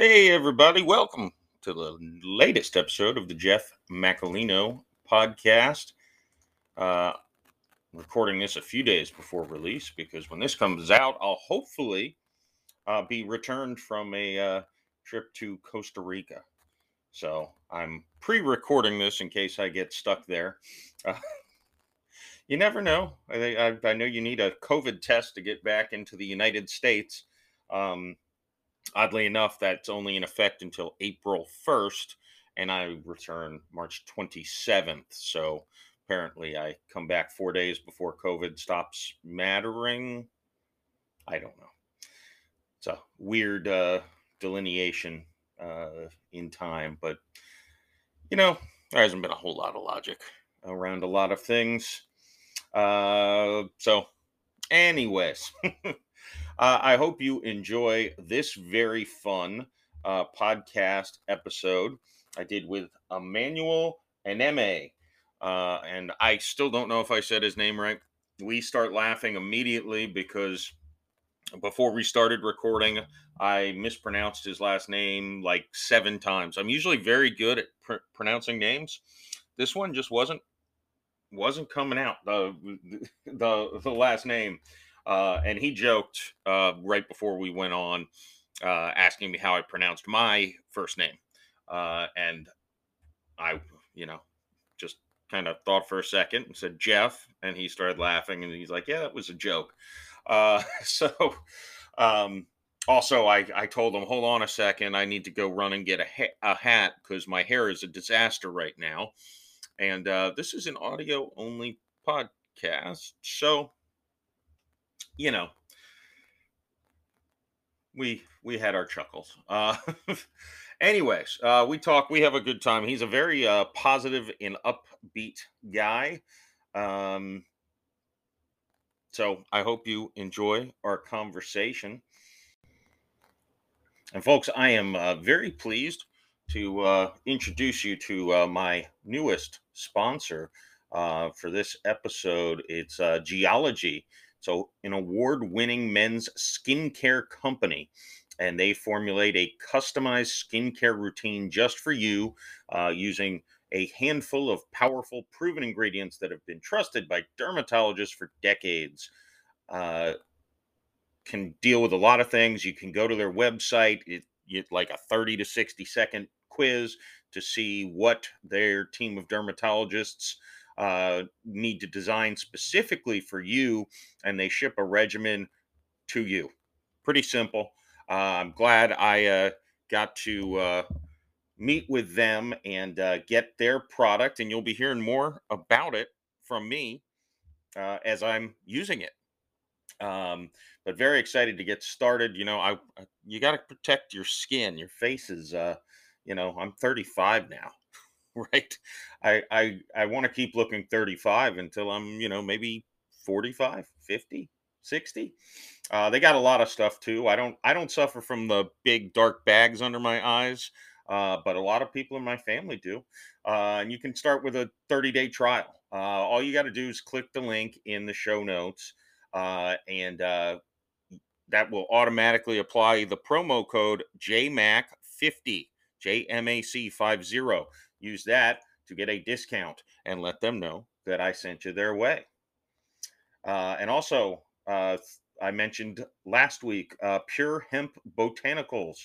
Hey, everybody. Welcome to the latest episode of the Jeff Macolino podcast. Uh, recording this a few days before release because when this comes out, I'll hopefully uh, be returned from a uh, trip to Costa Rica. So I'm pre recording this in case I get stuck there. Uh, you never know. I, I, I, know you need a COVID test to get back into the United States. Um, oddly enough, that's only in effect until April 1st, and I return March 27th. So apparently, I come back four days before COVID stops mattering. I don't know. It's a weird uh, delineation uh, in time, but you know, there hasn't been a whole lot of logic around a lot of things. Uh, so, anyways. Uh, I hope you enjoy this very fun uh, podcast episode I did with Emmanuel Enime. Uh, and I still don't know if I said his name right. We start laughing immediately because before we started recording, I mispronounced his last name like seven times. I'm usually very good at pr- pronouncing names. This one just wasn't wasn't coming out the the the last name. Uh, and he joked uh, right before we went on, uh, asking me how I pronounced my first name. Uh, and I, you know, just kind of thought for a second and said Jeff. And he started laughing and he's like, yeah, that was a joke. Uh, so, um, also, I, I told him, hold on a second. I need to go run and get a, ha- a hat because my hair is a disaster right now. And uh, this is an audio only podcast. So, you know, we we had our chuckles. Uh, anyways, uh, we talk. We have a good time. He's a very uh, positive and upbeat guy. Um, so I hope you enjoy our conversation. And folks, I am uh, very pleased to uh, introduce you to uh, my newest sponsor uh, for this episode. It's uh, Geologie. So, an award winning men's skincare company, and they formulate a customized skincare routine just for you uh, using a handful of powerful, proven ingredients that have been trusted by dermatologists for decades. Uh, can deal with a lot of things. You can go to their website, it, it, like a 30 to 60 second quiz to see what their team of dermatologists uh, need to design specifically for you, and they ship a regimen to you. Pretty simple. Uh, I'm glad I uh, got to uh, meet with them and uh, get their product, and you'll be hearing more about it from me uh, as I'm using it. Um, but very excited to get started. You know, I you got to protect your skin. Your face is, you know, I'm 35 now. right? I I I want to keep looking 35 until I'm, you know, maybe 45, 50, 60. Uh, they got a lot of stuff too. I don't I don't suffer from the big dark bags under my eyes, uh, but a lot of people in my family do. Uh, and you can start with a 30 day trial. Uh, all you got to do is click the link in the show notes, uh, and uh, that will automatically apply the promo code JMAC50. JMAC 50 use that to get a discount and let them know that I sent you their way. Uh, and also, uh, I mentioned last week uh, Pure Hemp Botanicals.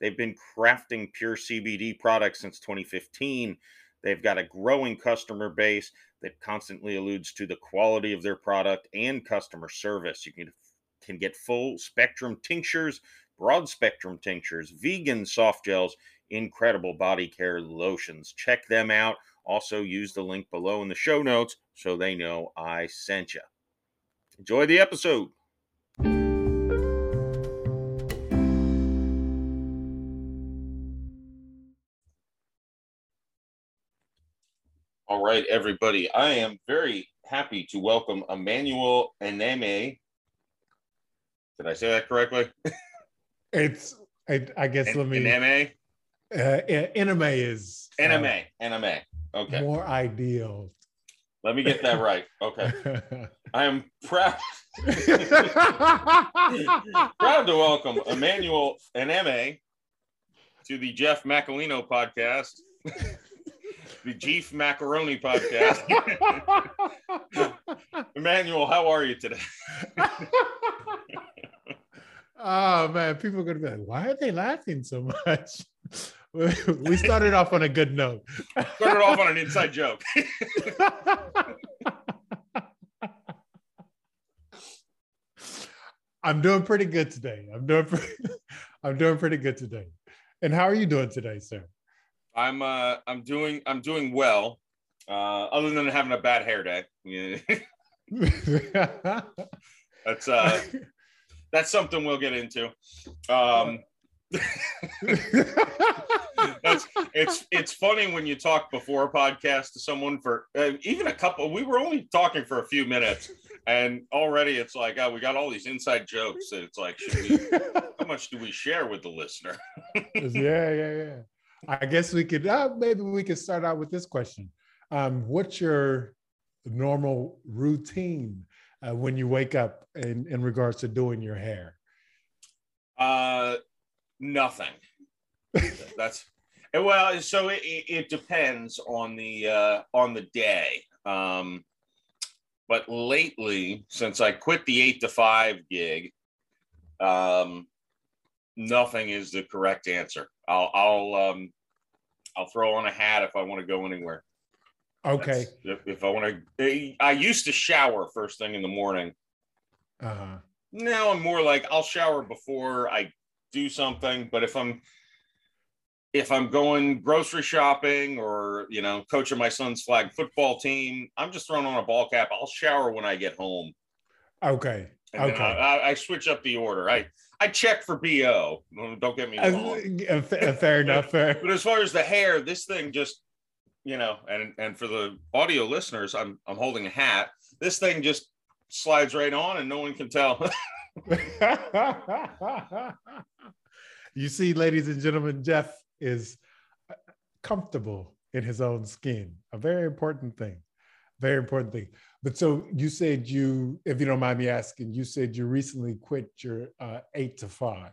They've been crafting pure CBD products since 2015. They've got a growing customer base that constantly alludes to the quality of their product and customer service. You can, can get full spectrum tinctures, broad spectrum tinctures, vegan soft gels, incredible body care lotions. Check them out. Also, use the link below in the show notes so they know I sent you. Enjoy the episode. All right, everybody. I am very happy to welcome Emmanuel Enime. Did I say that correctly? it's I, I guess en- let me Eneme. Uh, anime is anime. Uh, anime. Okay. More ideal. Let me get that right. Okay. I am proud. proud to welcome Emmanuel Enime to the Jeff Macolino podcast, the Jeef Macaroni podcast. Emmanuel, how are you today? oh man, people are gonna be like, why are they laughing so much? we started off on a good note. started off on an inside joke. I'm doing pretty good today. I'm doing pretty, I'm doing pretty good today. And how are you doing today, sir? I'm uh I'm doing I'm doing well. Uh other than having a bad hair day. That's uh that's something we'll get into. Um it's it's funny when you talk before a podcast to someone for uh, even a couple we were only talking for a few minutes and already it's like oh we got all these inside jokes and it's like we, how much do we share with the listener? Yeah yeah yeah. I guess we could uh, maybe we could start out with this question. Um, what's your normal routine uh, when you wake up in, in regards to doing your hair? Uh nothing that's well so it, it depends on the uh on the day um but lately, since I quit the eight to five gig, um, nothing is the correct answer. I'll I'll um, I'll throw on a hat if I want to go anywhere. Okay. If, if, I want to, I used to shower first thing in the morning. Uh-huh. Now I'm more like I'll shower before I do something, but if I'm if I'm going grocery shopping or you know coaching my son's flag football team, I'm just throwing on a ball cap. I'll shower when I get home. Okay. And okay. I, I, switch up the order. I I check for bo. Don't get me wrong. Uh, fair enough. Fair. But as far as the hair, this thing just you know, and and for the audio listeners, I'm I'm holding a hat. This thing just slides right on, and no one can tell. you see, ladies and gentlemen, Jeff is comfortable in his own skin. A very important thing. Very important thing. But so you said you, if you don't mind me asking, you said you recently quit your uh, eight to five.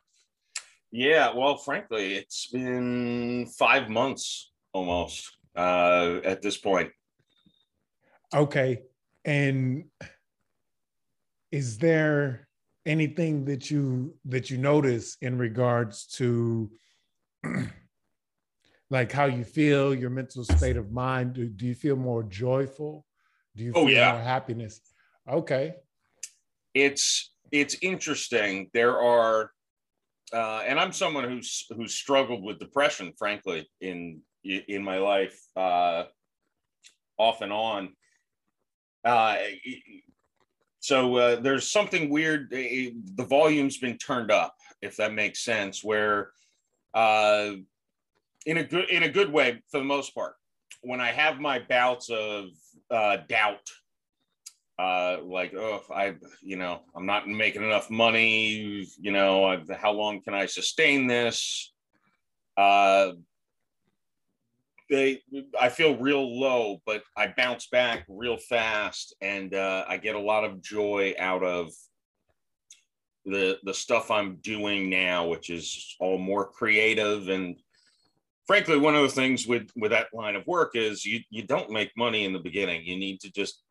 Yeah, well, frankly, it's been five months almost uh, at this point. Okay, and is there anything that you that you notice in regards to like how you feel, your mental state of mind? Do, do you feel more joyful? Do you oh, feel yeah. more happiness? Okay. It's it's interesting. There are uh, and I'm someone who's who's struggled with depression, frankly, in in my life, uh, off and on. Uh, so uh, there's something weird. The volume's been turned up, if that makes sense. Where uh, in a good in a good way for the most part. When I have my bouts of uh, doubt, uh, like oh, I you know I'm not making enough money. You know, I've, how long can I sustain this? Uh, they I feel real low, but I bounce back real fast, and uh, I get a lot of joy out of the the stuff I'm doing now, which is all more creative and frankly, one of the things with with that line of work is you you don't make money in the beginning. You need to just.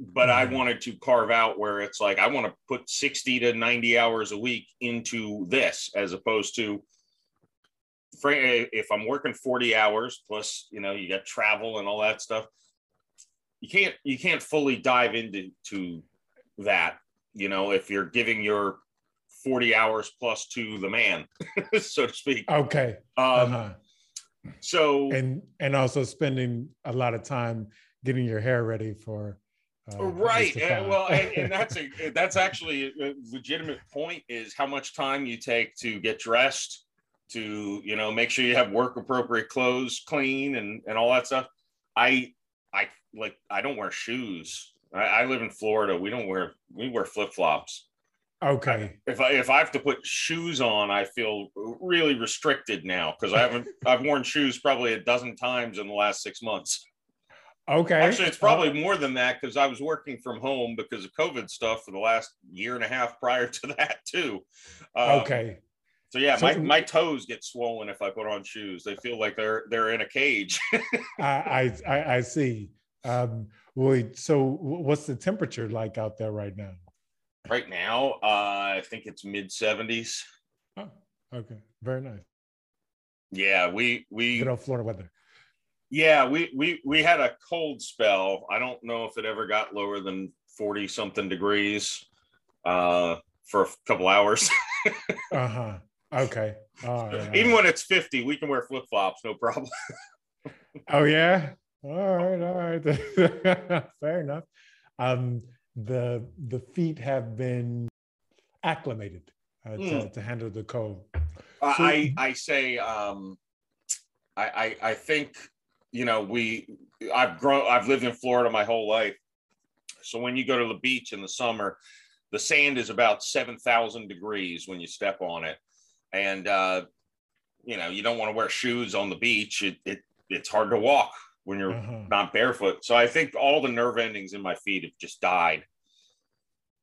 But I mm-hmm. wanted to carve out where it's like I want to put sixty to ninety hours a week into this, as opposed to if I'm working 40 hours plus, you know, you got travel and all that stuff, you can't you can't fully dive into to that, you know, if you're giving your 40 hours plus to the man, so to speak. Okay. Um, uh-huh. So and and also spending a lot of time getting your hair ready for uh, right and, well and, and, that's a that's actually a legitimate point is how much time you take to get dressed to you know make sure you have work appropriate clothes clean and and all that stuff i i like i don't wear shoes I, I live in florida we don't wear we wear flip-flops Okay. If I if I have to put shoes on, I feel really restricted now because I haven't I've worn shoes probably a dozen times in the last six months. Okay. Actually, it's probably uh, more than that because I was working from home because of COVID stuff for the last year and a half prior to that too. Um, okay. So yeah, so, my, my toes get swollen if I put on shoes. They feel like they're they're in a cage. I, I I see. Um, wait, so what's the temperature like out there right now? Right now, uh, I think it's mid seventies. Oh, okay, very nice. Yeah, we we good old Florida weather. Yeah, we we we had a cold spell. I don't know if it ever got lower than forty something degrees uh, for a couple hours. uh huh. Okay. Even when it's 50, we can wear flip flops, no problem. oh, yeah. All right. All right. Fair enough. Um, the the feet have been acclimated uh, mm. to, hmm. to, handle the cold. So, I I say um, I, I I think you know we I've grown I've lived in Florida my whole life, so when you go to the beach in the summer, the sand is about seven thousand degrees when you step on it, and uh, you know you don't want to wear shoes on the beach. It, it it's hard to walk when you're uh-huh. not barefoot. So I think all the nerve endings in my feet have just died.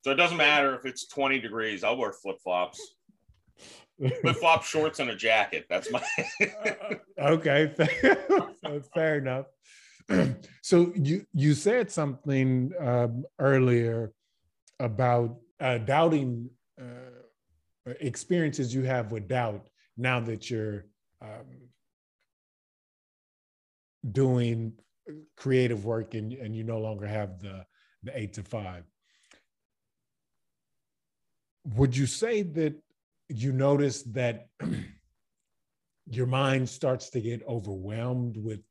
So it doesn't matter if it's 20 degrees. I'll wear flip flops. flip flop shorts and a jacket. That's my. okay, fair, fair enough. so you you said something um, earlier about uh, doubting uh, experiences you have with doubt now that you're um, doing creative work and, and you no longer have the, the eight to five. Would you say that you notice that your mind starts to get overwhelmed with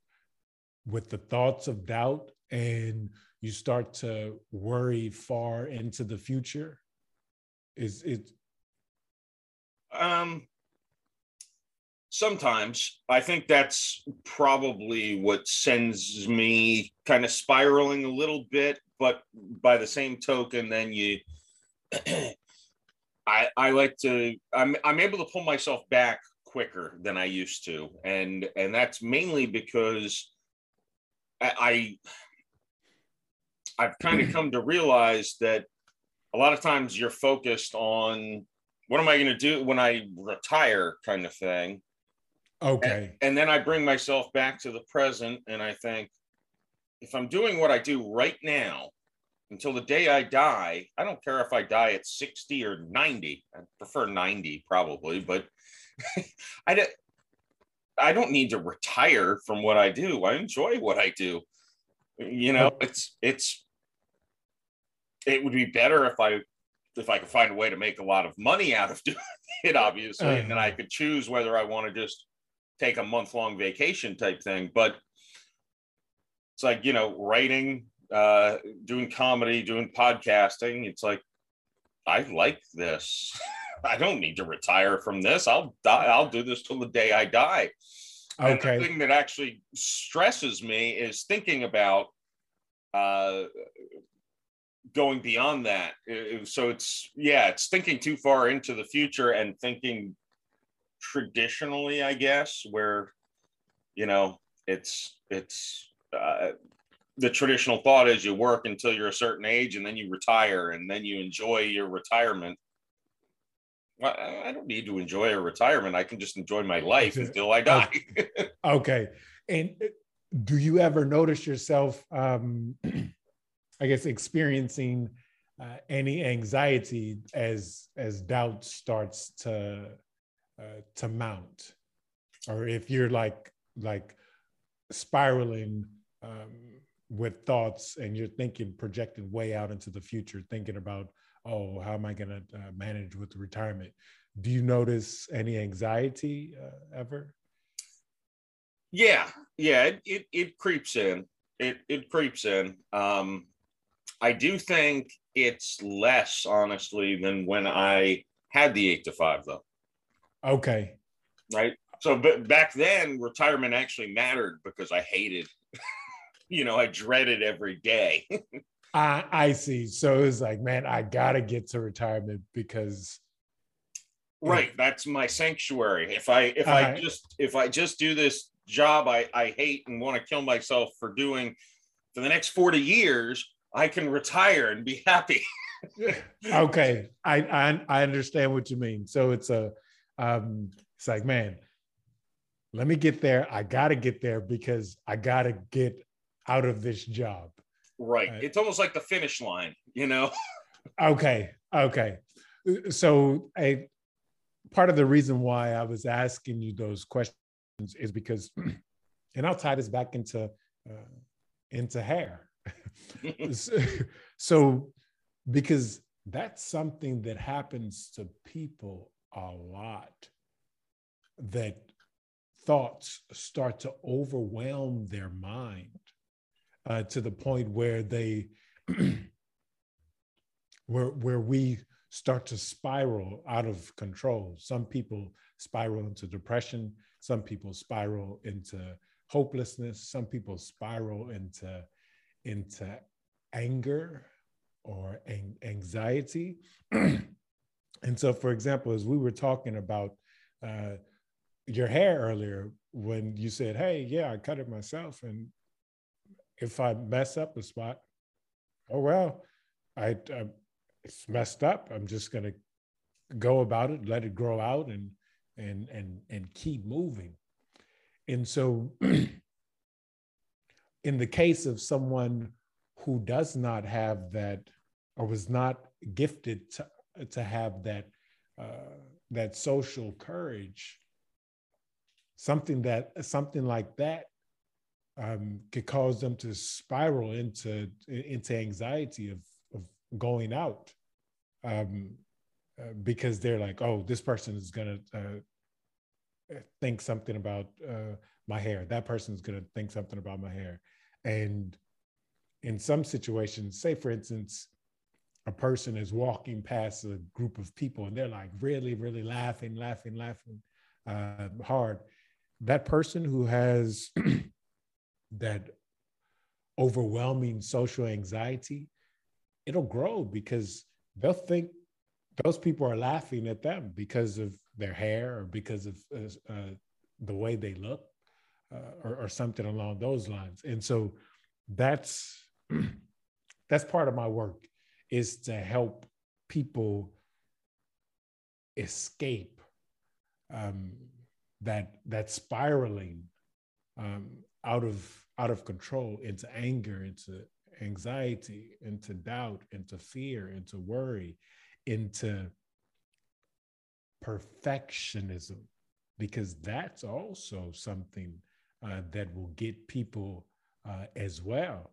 with the thoughts of doubt and you start to worry far into the future is it um, sometimes I think that's probably what sends me kind of spiraling a little bit. But by the same token, then you, I I like to I'm I'm able to pull myself back quicker than I used to, and and that's mainly because I, I I've kind of come to realize that a lot of times you're focused on what am I going to do when I retire kind of thing. Okay. And, and, then I bring myself back to the present and I think if I'm doing what I do right now until the day I die, I don't care if I die at 60 or 90. I prefer 90 probably, but I don't I don't need to retire from what I do. I enjoy what I do. You know, it's it's it would be better if I if I could find a way to make a lot of money out of doing it, obviously, uh-huh. and then I uh-huh. could choose whether I want to just take a month long vacation type thing. But it's like, you know, writing, uh, doing comedy, doing podcasting. It's like, I like this. I don't need to retire from this. I'll die. I'll do this till the day I die. Okay. And the thing that actually stresses me is thinking about uh, going beyond that. So it's yeah, it's thinking too far into the future and thinking traditionally, I guess, where you know it's it's uh, the traditional thought is you work until you're a certain age and then you retire and then you enjoy your retirement. Well, I don't need to enjoy a retirement. I can just enjoy my life until I die. okay. And uh, do you ever notice yourself um, I guess experiencing uh, any anxiety as as doubt starts to uh, to mount, or if you're like like spiraling um, with thoughts and you're thinking projecting way out into the future, thinking about oh how am I going to uh, manage with retirement? Do you notice any anxiety uh, ever? Yeah, yeah, it, it, it creeps in. It it creeps in. Um, I do think it's less, honestly, than when I had the eight to five, though. Okay. Right. So, but back then, retirement actually mattered because I hated, you know, I dreaded every day. I, I see. So it's like, man, I gotta get to retirement because. Right, that's my sanctuary. If I if I uh-huh. just if I just do this job I I hate and want to kill myself for doing for the next forty years, I can retire and be happy. okay, I, I, I understand what you mean. So it's a um, it's like, man, let me get there. I got to get there because I got to get out of this job. Right. Uh, it's almost like the finish line, you know? okay. Okay. So, a part of the reason why I was asking you those questions is because, and I'll tie this back into uh, into hair. so, because that's something that happens to people a lot that thoughts start to overwhelm their mind uh, to the point where they where where we start to spiral out of control. Some people spiral into depression some people spiral into hopelessness some people spiral into into anger or anxiety and so for example as we were talking about uh, your hair earlier when you said hey yeah i cut it myself and if I mess up a spot, oh well, I, I it's messed up. I'm just gonna go about it, let it grow out, and and and and keep moving. And so, in the case of someone who does not have that, or was not gifted to to have that uh, that social courage, something that something like that um, could cause them to spiral into into anxiety of of going out um, uh, because they're like, oh, this person is gonna uh, think something about uh, my hair. That person is gonna think something about my hair, and in some situations, say for instance, a person is walking past a group of people and they're like really, really laughing, laughing, laughing uh, hard. That person who has that overwhelming social anxiety, it'll grow because they'll think those people are laughing at them because of their hair or because of uh, uh, the way they look uh, or, or, something along those lines. And so that's that's part of my work is to help people escape um, that that spiraling um, out of out of control into anger into anxiety into doubt into fear into worry into perfectionism because that's also something uh, that will get people uh, as well.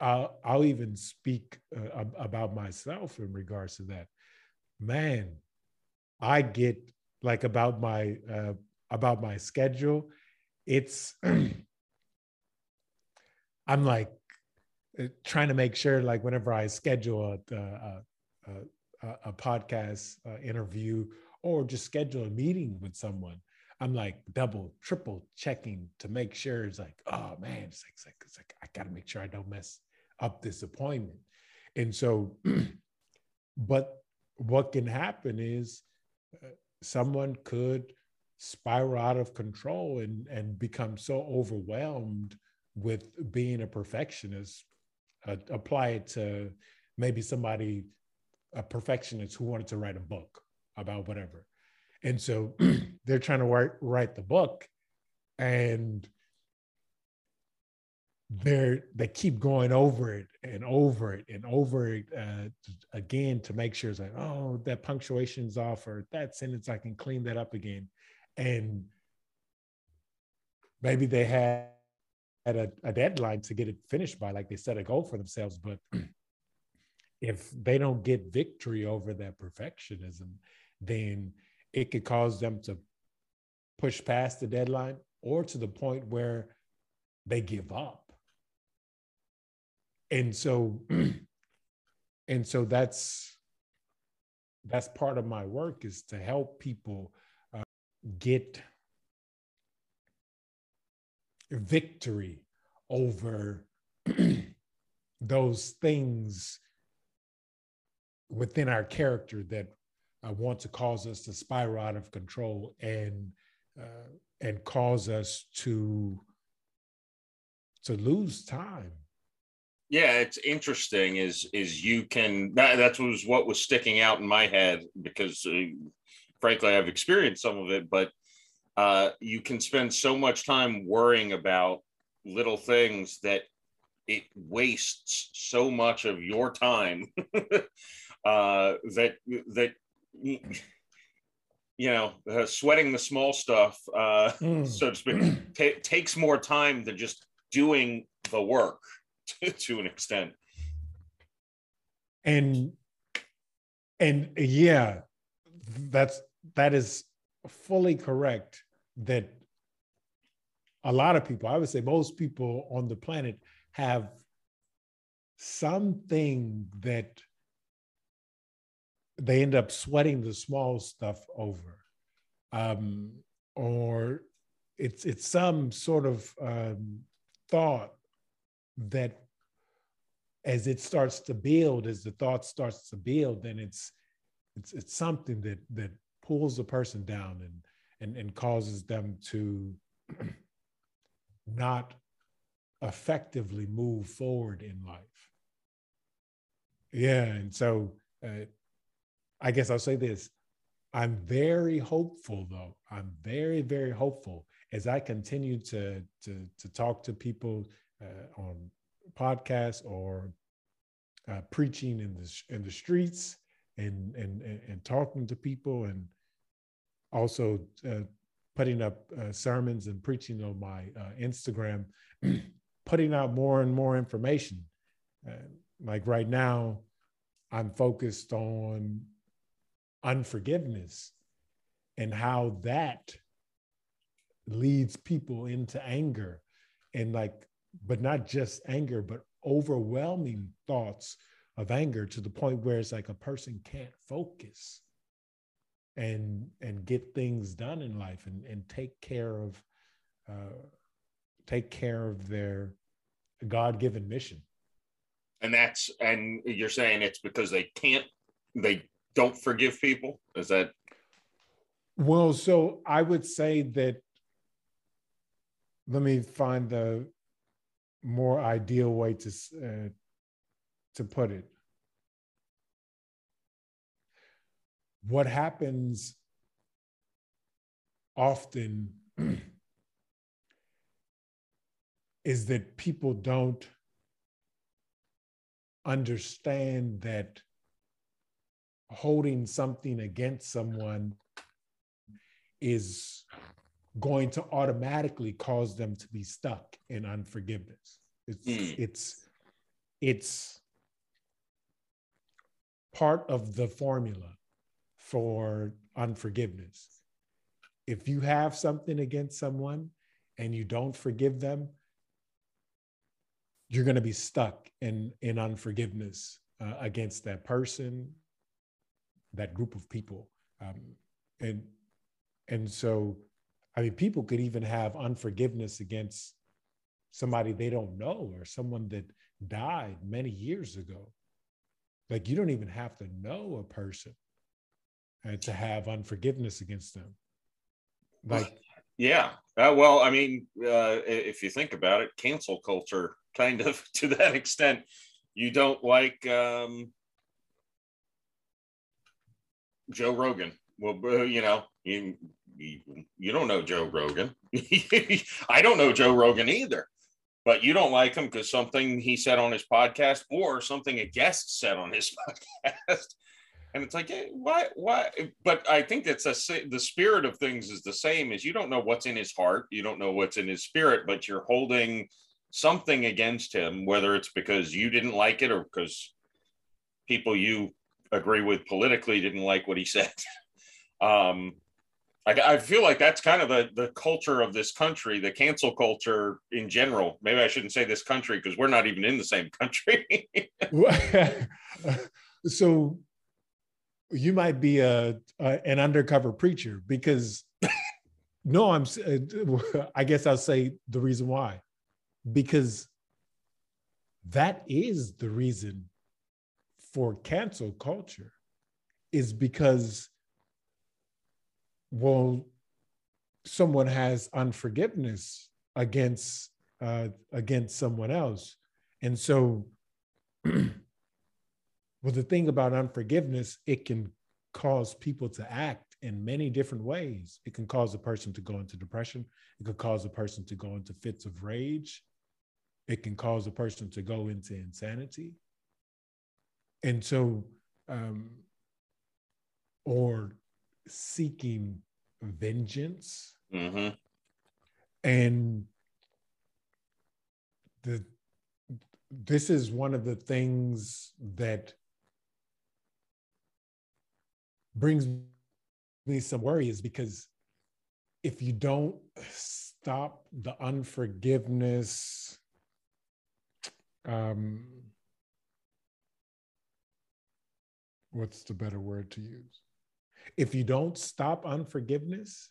I'll, I'll even speak uh, about myself in regards to that. Man i get like about my uh, about my schedule it's I'm like uh, trying to make sure, like, whenever I schedule a, a, a, a podcast uh, interview or just schedule a meeting with someone, I'm like double, triple checking to make sure it's like, oh man, it's like, it's like, it's like I got to make sure I don't mess up this appointment. And so, but what can happen is uh, someone could spiral out of control and, and become so overwhelmed with being a perfectionist, uh, apply it to maybe somebody, a perfectionist who wanted to write a book about whatever. And so they're trying to write, write the book and they're they keep going over it and over it and over it uh, again to make sure it's like oh that punctuation's off or that sentence i can clean that up again and maybe they had at a, a deadline to get it finished by, like they set a goal for themselves. But if they don't get victory over that perfectionism, then it could cause them to push past the deadline or to the point where they give up. And so, and so that's that's part of my work is to help people uh, get victory over those things within our character that uh, want to cause us to spiral out of control and uh, and cause us to to lose time. Yeah it's interesting is is you can that that was what was sticking out in my head because uh, frankly, I've experienced some of it, but uh, you can spend so much time worrying about little things that it wastes so much of your time uh, that that you know uh, sweating the small stuff, uh, mm. so to speak, t- takes more time than just doing the work to, to an extent. And and yeah, that's that is fully correct. That a lot of people, I would say most people on the planet have something that they end up sweating the small stuff over um, or it's it's some sort of um, thought that as it starts to build as the thought starts to build then it's it's it's something that that pulls the person down and and, and causes them to not effectively move forward in life. Yeah. And so uh, I guess I'll say this I'm very hopeful, though. I'm very, very hopeful as I continue to, to, to talk to people uh, on podcasts or uh, preaching in the, in the streets and, and, and, talking to people and also uh, putting up uh, sermons and preaching on my uh, Instagram. putting out more and more information. Uh, like right now, I'm focused on unforgiveness and how that leads people into anger and like, but not just anger, but overwhelming thoughts of anger to the point where it's like a person can't focus and and get things done in life and and take care of uh, take care of their God-given mission. And that's and you're saying it's because they can't they don't forgive people? Is that well, so I would say that let me find the more ideal way to uh, to put it. What happens often is that people don't understand that holding something against someone is going to automatically cause them to be stuck in unforgiveness. It's mm. it's it's part of the formula for unforgiveness. If you have something against someone and you don't forgive them, you're going to be stuck in in unforgiveness uh, against that person that group of people. Um, and and so i mean people could even have unforgiveness against somebody they don't know or someone that died many years ago. Like you don't even have to know a person and to have unforgiveness against them. Like yeah. Uh, well i mean uh, if you think about it cancel culture kind of to that extent. You don't like um, Joe Rogan. Well, uh, you know, you, you, don't know Joe Rogan. I don't know Joe Rogan either. But you don't like him because something he said on his podcast or something a guest said on his podcast. And it's like, hey, why, why? But I think that's a, the spirit of things is the same as you don't know what's in his heart. You don't know what's in his spirit, but you're holding something against him, whether it's because you didn't like it or because people you agree with politically didn't like what he said. um, I, I, feel like that's kind of the, the culture of this country, the cancel culture in general. Maybe I shouldn't say this country because we're not even in the same country. so you might be a, a, an undercover preacher because no, I'm. I guess I'll say the reason why because that is the reason for cancel culture is because well someone has unforgiveness against uh, against someone else and so well the thing about unforgiveness it can cause people to act in many different ways. It can cause a person to go into depression. It could cause a person to go into fits of rage. It can cause a person to go into insanity. And so, um, or seeking vengeance. Mm-hmm. And the this is one of the things that brings me some worry is because if you don't stop the unforgiveness um what's the better word to use if you don't stop unforgiveness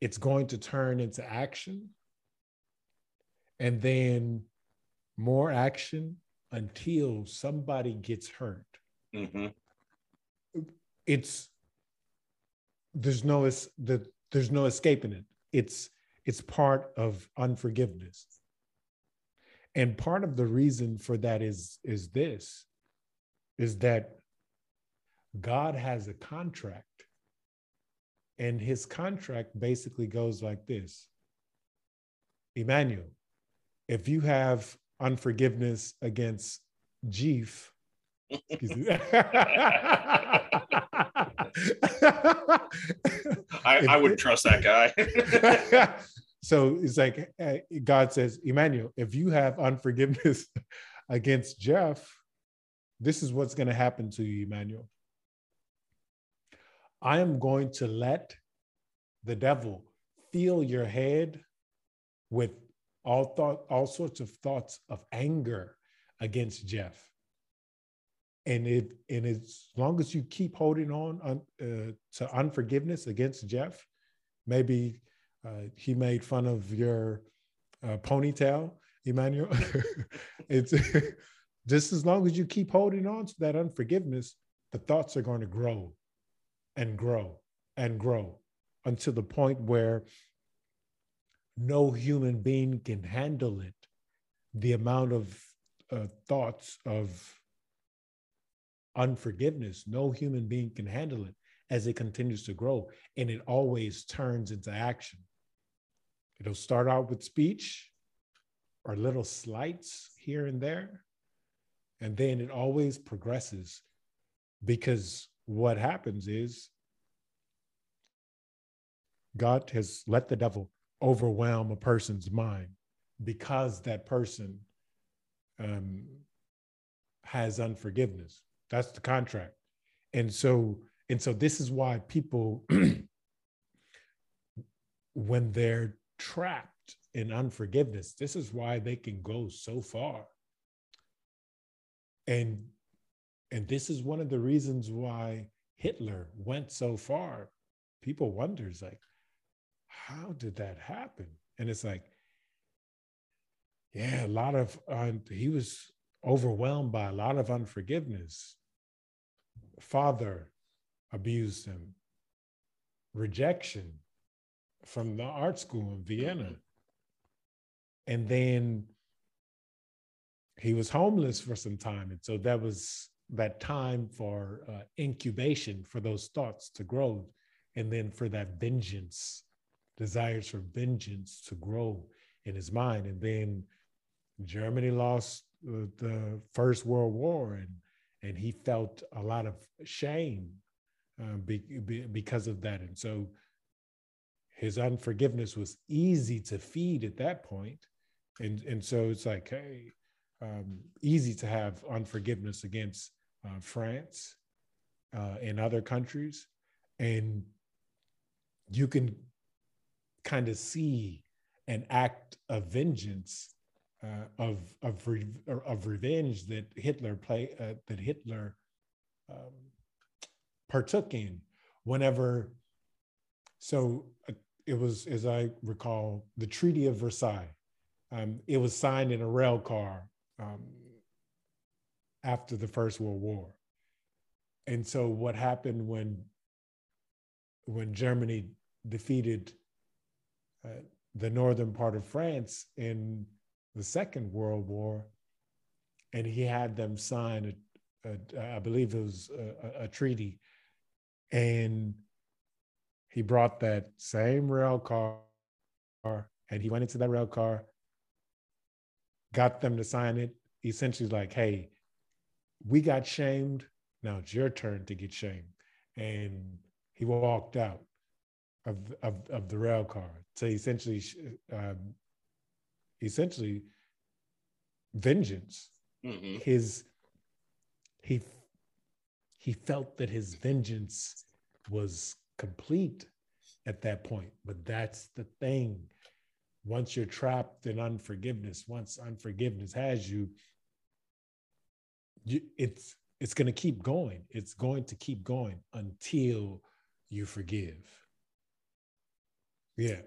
it's going to turn into action and then more action until somebody gets hurt. Mm-hmm. It's there's no the, there's no escaping it. It's it's part of unforgiveness. And part of the reason for that is is this is that God has a contract. And his contract basically goes like this Emmanuel, if you have unforgiveness against Jeef, I, I would trust that guy. so it's like uh, God says, Emmanuel, if you have unforgiveness against Jeff, this is what's going to happen to you, Emmanuel. I am going to let the devil fill your head with all thought, all sorts of thoughts of anger against Jeff. And it and as long as you keep holding on uh, to unforgiveness against Jeff, maybe uh, he made fun of your uh, ponytail, Emmanuel. it's just as long as you keep holding on to that unforgiveness, the thoughts are going to grow and grow and grow until the point where no human being can handle it. The amount of uh, thoughts of unforgiveness, no human being can handle it as it continues to grow. And it always turns into action. It'll start out with speech or little slights here and there. And then it always progresses because what happens is God has let the devil overwhelm a person's mind because that person um, has unforgiveness. That's the contract. And so, and so this is why people, when they're trapped in unforgiveness, this is why they can go so far. And and this is one of the reasons why Hitler went so far. People wonders like, how did that happen? And it's like, yeah, a lot of, uh, he was overwhelmed by a lot of unforgiveness. Father abused him, rejection from the art school in Vienna. And then he was homeless for some time. And so that was that time for uh, incubation for those thoughts to grow and then for that vengeance desires for vengeance to grow in his mind. And then Germany lost the First World War, and and he felt a lot of shame uh, be, be, because of that. And so his unforgiveness was easy to feed at that. And, and so it's like, hey, um, easy to have unforgiveness against uh, France uh, and other countries. And you can kind of see an act of vengeance uh, of of re- of revenge that Hitler play uh, that Hitler um, partook in whenever. So uh, it was, as I recall, the Treaty of Versailles. Um, it was signed in a rail car um, after the First World War, and so what happened when when Germany defeated uh, the northern part of France in the Second World War, and he had them sign a, a I believe it was a, a treaty, and he brought that same rail car and he went into that rail car, got them to sign it, essentially like, hey, we got shamed. Now it's your turn to get shamed. And he walked out of, of, of the rail car. So essentially, um, essentially, vengeance. Mm-hmm. His he he felt that his vengeance was complete at that point. But that's the thing. Once you're trapped in unforgiveness, once unforgiveness has you, it's it's going to keep going. It's going to keep going until you forgive. Yeah.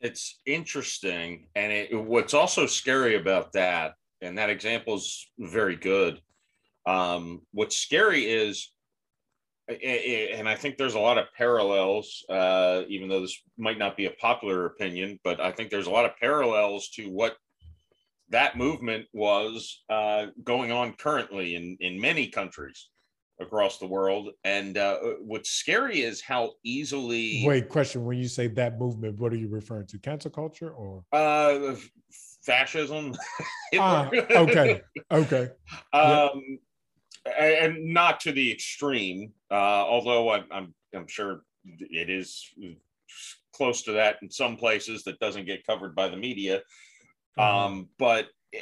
It's interesting. And it, what's also scary about that, and that example is very good. Um, what's scary is, and I think there's a lot of parallels, uh, even though this might not be a popular opinion, but I think there's a lot of parallels to what that movement was uh, going on currently in, in many countries across the world. And uh, what's scary is how easily. Wait, question. When you say that movement, what are you referring to? Cancel culture or? Uh, fascism. ah, okay. Okay. Um, and not to the extreme, uh, although I'm, I'm, I'm sure it is close to that in some places that doesn't get covered by the media. Mm-hmm. Um, but eh,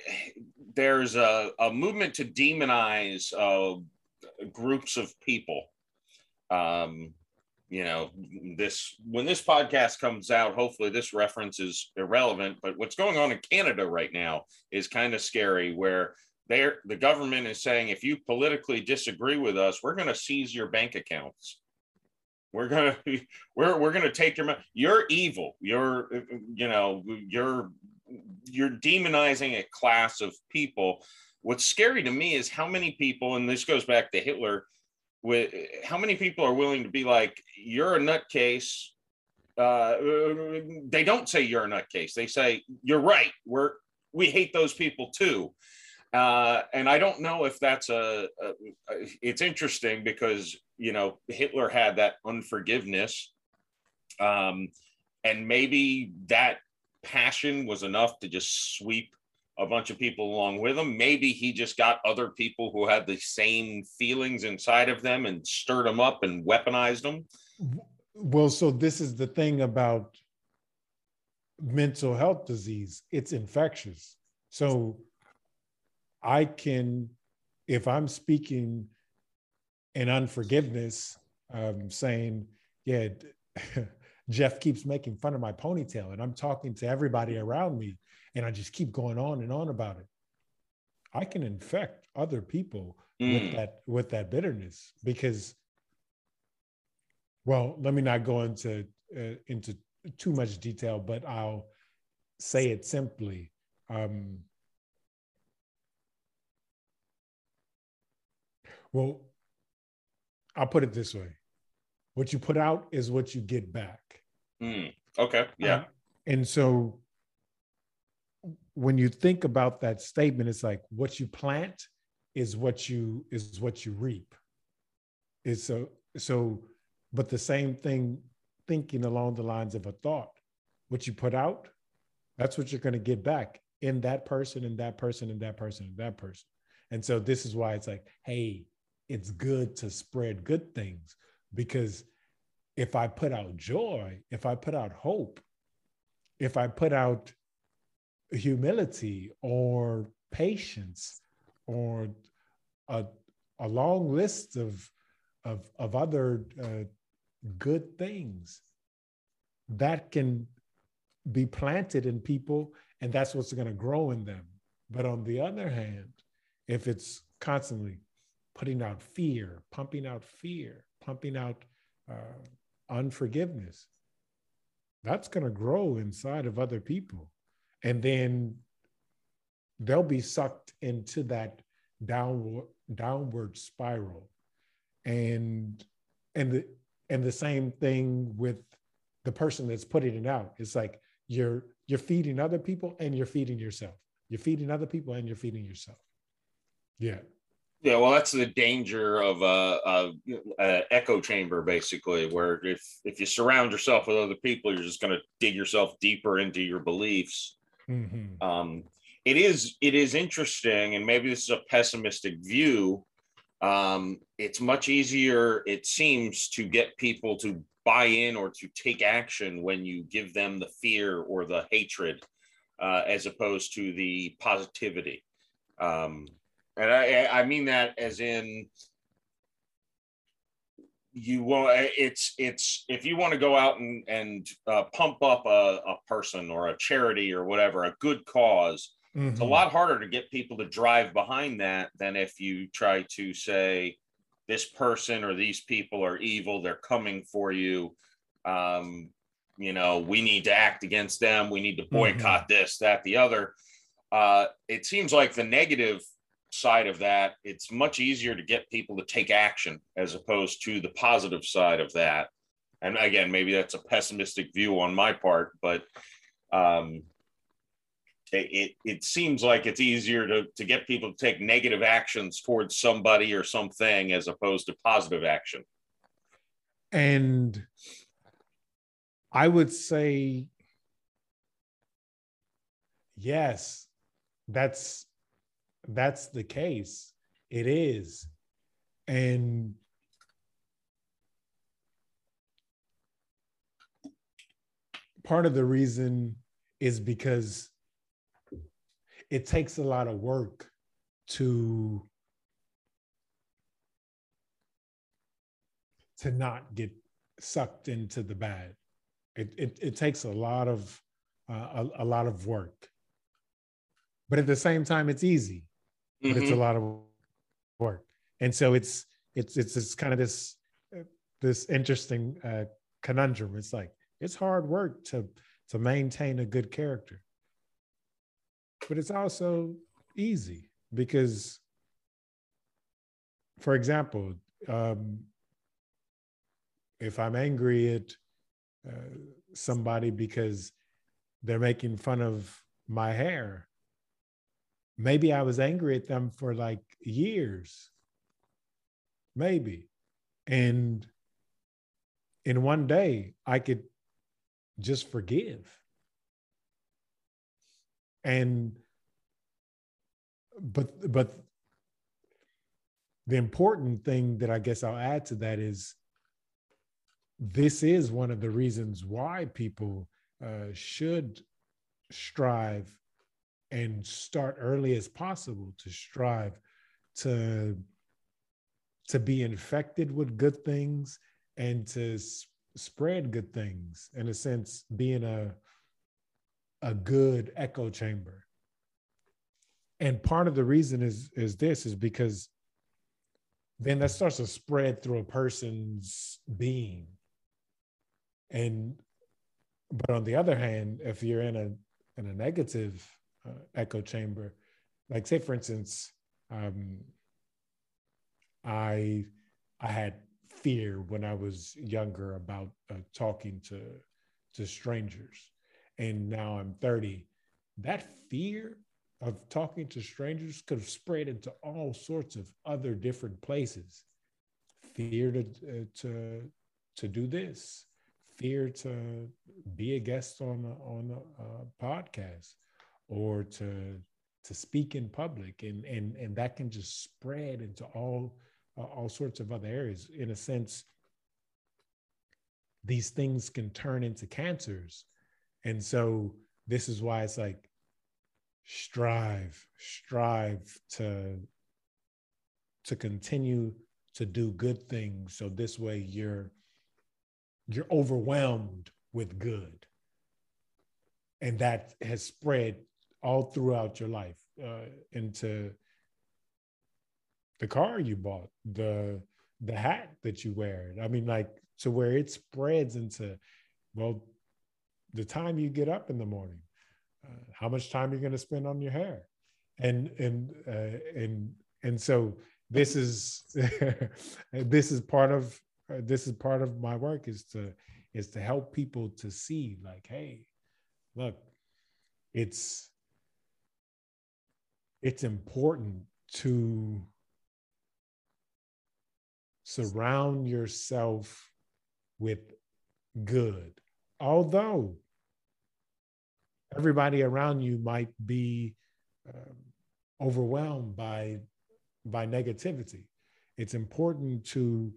there's a, a movement to demonize uh, groups of people. Um, you know, this when this podcast comes out, hopefully this reference is irrelevant. But what's going on in Canada right now is kind of scary, where they're the government is saying if you politically disagree with us, we're going to seize your bank accounts. We're gonna we're we're gonna take your money. You're evil. You're you know you're you're demonizing a class of people what's scary to me is how many people, and this goes back to Hitler, with how many people are willing to be like, you're a nutcase. Uh, they don't say you're a nutcase. They say you're right. We're we hate those people too. Uh, and I don't know if that's a, a, a, It's interesting because you know Hitler had that unforgiveness, um, and maybe that passion was enough to just sweep a bunch of people along with him. Maybe he just got other people who had the same feelings inside of them and stirred them up and weaponized them. Well, so this is the thing about mental health disease it's infectious. So I can, if I'm speaking in unforgiveness, um, saying, yeah, Jeff keeps making fun of my ponytail, and I'm talking to everybody around me and I just keep going on and on about it, I can infect other people mm. with that with that bitterness because well, let me not go into uh, into too much detail, but I'll say it simply. Um, well, I'll put it this way: what you put out is what you get back. Mm. Okay. Yeah. Um, and so when you think about that statement, it's like what you plant is what you is what you reap. Is so so, but the same thing, thinking along the lines of a thought, what you put out, that's what you're going to get back in that person, in that person, in that person, in that person. And so this is why it's like, hey, it's good to spread good things because if I put out joy, if I put out hope, if I put out humility or patience or a, a long list of, of, of other uh, good things that can be planted in people and that's what's going to grow in them. But on the other hand if it's constantly putting out fear pumping out fear pumping out uh, unforgiveness. That's going to grow inside of other people. And then they'll be sucked into that downward downward spiral. And and the and the same thing with the person that's putting it out. It's like you're you're feeding other people and you're feeding yourself. You're feeding other people and you're feeding yourself. Yeah Yeah, well, that's the danger of a, a, a, echo chamber, basically, where if if you surround yourself with other people, you're just going to dig yourself deeper into your beliefs. Mm-hmm. Um, it is it is interesting, and maybe this is a pessimistic view. Um, it's much easier, it seems, to get people to buy in or to take action when you give them the fear or the hatred, uh, as opposed to the positivity. Um, and I, I mean that as in you want it's it's if you want to go out and and uh, pump up a, a person or a charity or whatever a good because mm-hmm. it's a mm-hmm. lot harder to get people to drive behind that than if you try to say this person or these people are evil they're coming for you um, you know we need to act against them we need to boycott mm-hmm. this that the other uh, it seems like the negative side of that, it's much easier to get people to take action as opposed to the positive side of that. And again, maybe that's a pessimistic view on my part, but um, it, it, seems like it's easier to, to get people to take negative actions towards somebody or something as opposed to positive action. And I would say, yes, that's that's the case. It is. And part of the reason is because it takes a lot of work to to not get sucked into the bad. It it, it takes a lot of uh, a, a lot of work, but at the same time, it's easy but mm-hmm. it's a mm-hmm. lot of work. And so it's it's it's it's kind of this this interesting uh, conundrum. It's like it's hard work to to maintain a good character, but it's also easy because, for example, um, if I'm angry at uh, somebody because they're making fun of my hair, maybe I was angry at them for like years. Maybe. And in one day, I could just forgive. And but but the important thing that I guess I'll add to that is this is one of the reasons why people uh, should strive and start early as possible to strive to to be infected with good things and to spread good things in a sense being a a good echo chamber. And part of the reason is is this is because then that starts to spread through a person's being. And but on the other hand if you're in a in a negative uh, echo chamber. Like say, for instance, um, I I had fear when I was younger about uh, talking to to strangers, and now I'm 30. That fear of talking to strangers could have spread into all sorts of other different places. Fear to uh, to to do this, fear to be a guest on a, on a, a podcast, or to to speak in public. And and and that can just spread into all uh, all sorts of other areas. In a sense these things can turn into cancers. And so this is why it's like strive strive to to continue to do good things. So this way you're you're overwhelmed with good. And that has spread all throughout your life uh, into the car you bought, the the hat that you wear. I mean, like to where it spreads into, well, the time you get up in the morning, uh, how much time you're going to spend on your hair, and and uh, and and so this is this is part of uh, this is part of my work is to is to help people to see like, hey, look, it's it's important to surround yourself with good. Although everybody around you might be um, overwhelmed by by negativity. It's important to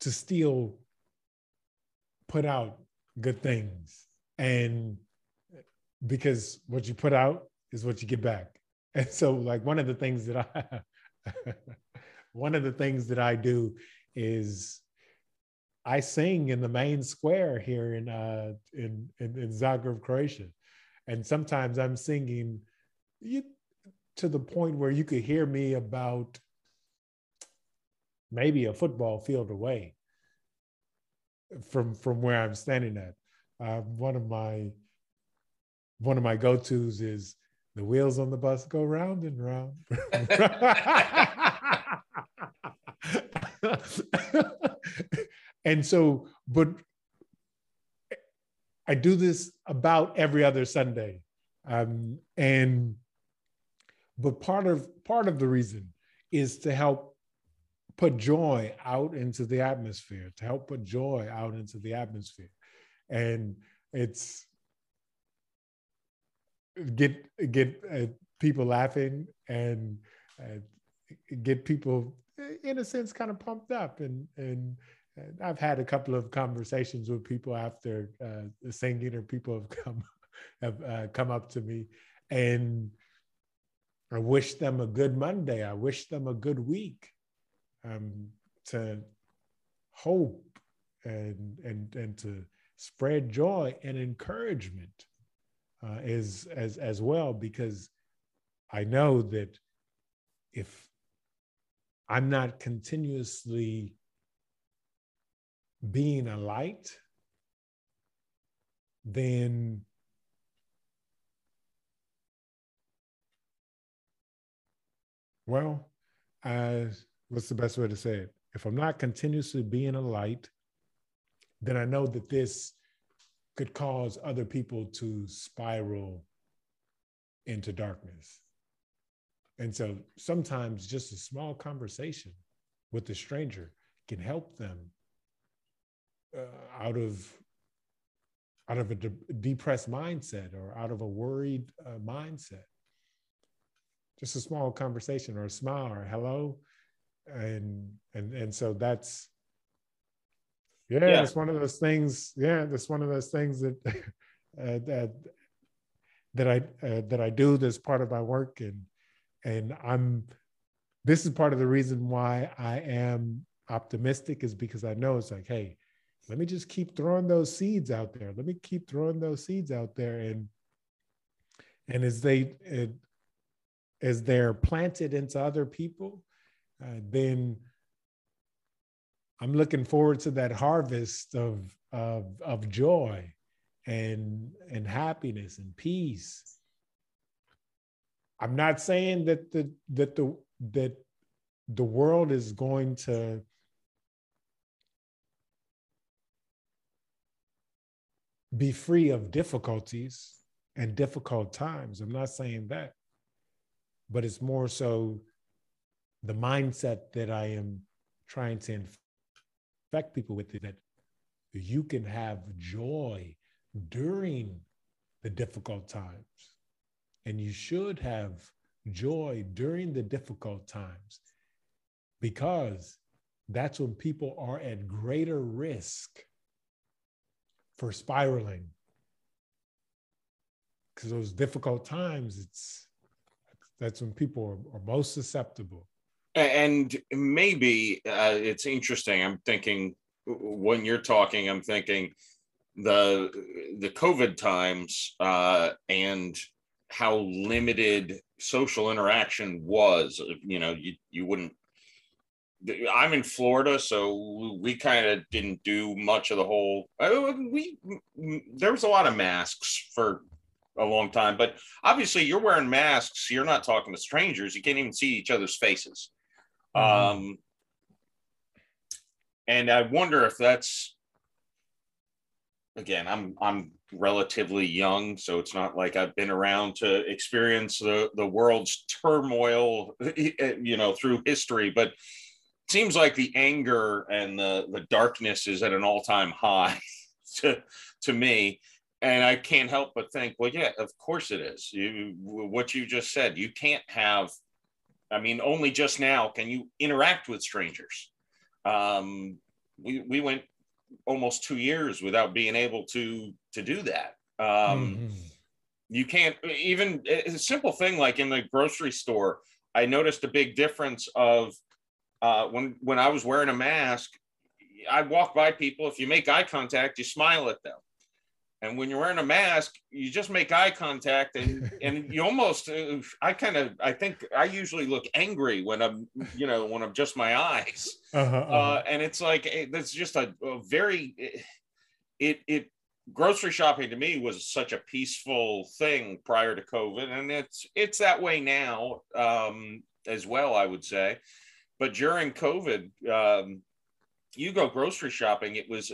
to still put out good things and because what you put out is what you get back and so like one of the things that i one of the things that i do is i sing in the main square here in uh in in, in zagreb croatia and sometimes i'm singing you, to the point where you could hear me about maybe a football field away from from where I'm standing at. Uh, one of my one of my go-tos is the wheels on the bus go round and round. and so, but I do this about every other Sunday, um, and but part of part of the reason is to help put joy out into the atmosphere, to help put joy out into the atmosphere. And it's get get uh, people laughing and uh, get people in a sense kind of pumped up. And and I've had a couple of conversations with people after uh, singing, or people have come have uh, come up to me, and I wish them a good Monday. I wish them a good week, um, to hope and and and to spread joy and encouragement uh, as as as well because I know that if I'm not continuously being a light, then well, as what's the best way to say it? If I'm not continuously being a light, then I know that this could cause other people to spiral into darkness. And so sometimes just a small conversation with a stranger can help them uh, out of out of a de- depressed mindset or out of a worried uh, mindset. Just a small conversation or a smile or hello and and and so that's yeah, yeah. it's one of those things. Yeah that's one of those things that uh, that that i uh, that i do that's part of my work. And and i'm this is part of the reason why i am optimistic is because i know it's like hey let me just keep throwing those seeds out there. Let me keep throwing those seeds out there. And and as they as they're planted into other people uh, then I'm looking forward to that harvest of, of, of joy and, and happiness and peace. I'm not saying that the, that the, that the world is going to be free of difficulties and difficult times. I'm not saying that, but it's more so the mindset that I am trying to infect people with it that you can have joy during the difficult times. And you should have joy during the difficult times because that's when people are at greater risk for spiraling. Because those difficult times, it's that's when people are, are most susceptible and maybe uh, it's interesting i'm thinking when you're talking i'm thinking the the covid times uh, and how limited social interaction was you know you you wouldn't i'm in florida so we kind of didn't do much of the whole uh, we there was a lot of masks for a long time but obviously you're wearing masks you're not talking to strangers you can't even see each other's faces. Um, and I wonder if that's again, I'm I'm relatively young, so it's not like I've been around to experience the the world's turmoil, you know, through history. But it seems like the anger and the the darkness is at an all time high to to me. And I can't help but think, well, yeah, of course it is. You what you just said, you can't have. I mean, only just now can you interact with strangers. Um, we we went almost two years without being able to to do that. Um, mm-hmm. You can't even a simple thing like in the grocery store. I noticed a big difference of uh, when when I was wearing a mask. I walk by people. If you make eye contact, you smile at them. And when you're wearing a mask, you just make eye contact and and you almost uh, I kind of I think I usually look angry when I'm you know when I'm just my eyes. Uh-huh, uh-huh. Uh, and it's like that's just a, a very it it grocery shopping to me was such a peaceful thing prior to COVID, and it's it's that way now um, as well. I would say, but during COVID, um, you go grocery shopping, it was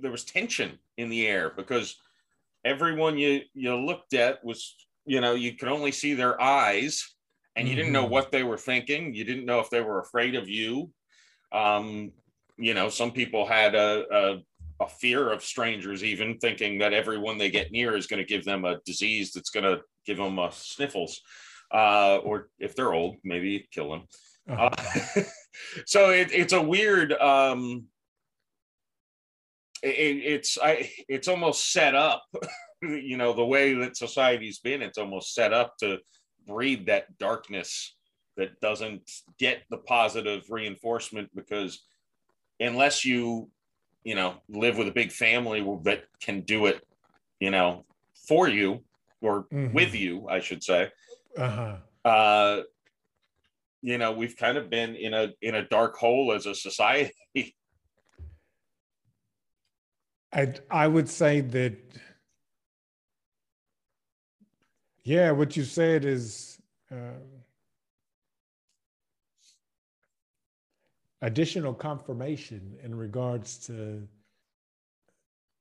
there was tension in the air because everyone you you looked at was you know you could only see their eyes and you mm-hmm. didn't know mm-hmm. what they were thinking you didn't know if they were afraid of you um you know some people had a, a, a fear of strangers even thinking that everyone they get near is going to give them a disease that's going to give them a sniffles uh or if they're old maybe kill them uh-huh. uh, so it, it's a weird um it, it's I it's almost set up, you know, the way that society's been. It's almost set up to breed that darkness that doesn't get the positive reinforcement because unless you you know live with a big family that can do it you know for you or mm-hmm. with you i should say uh-huh. uh you know we've kind of been in a in a dark hole as a society I I would say that yeah, what you said is uh, additional confirmation in regards to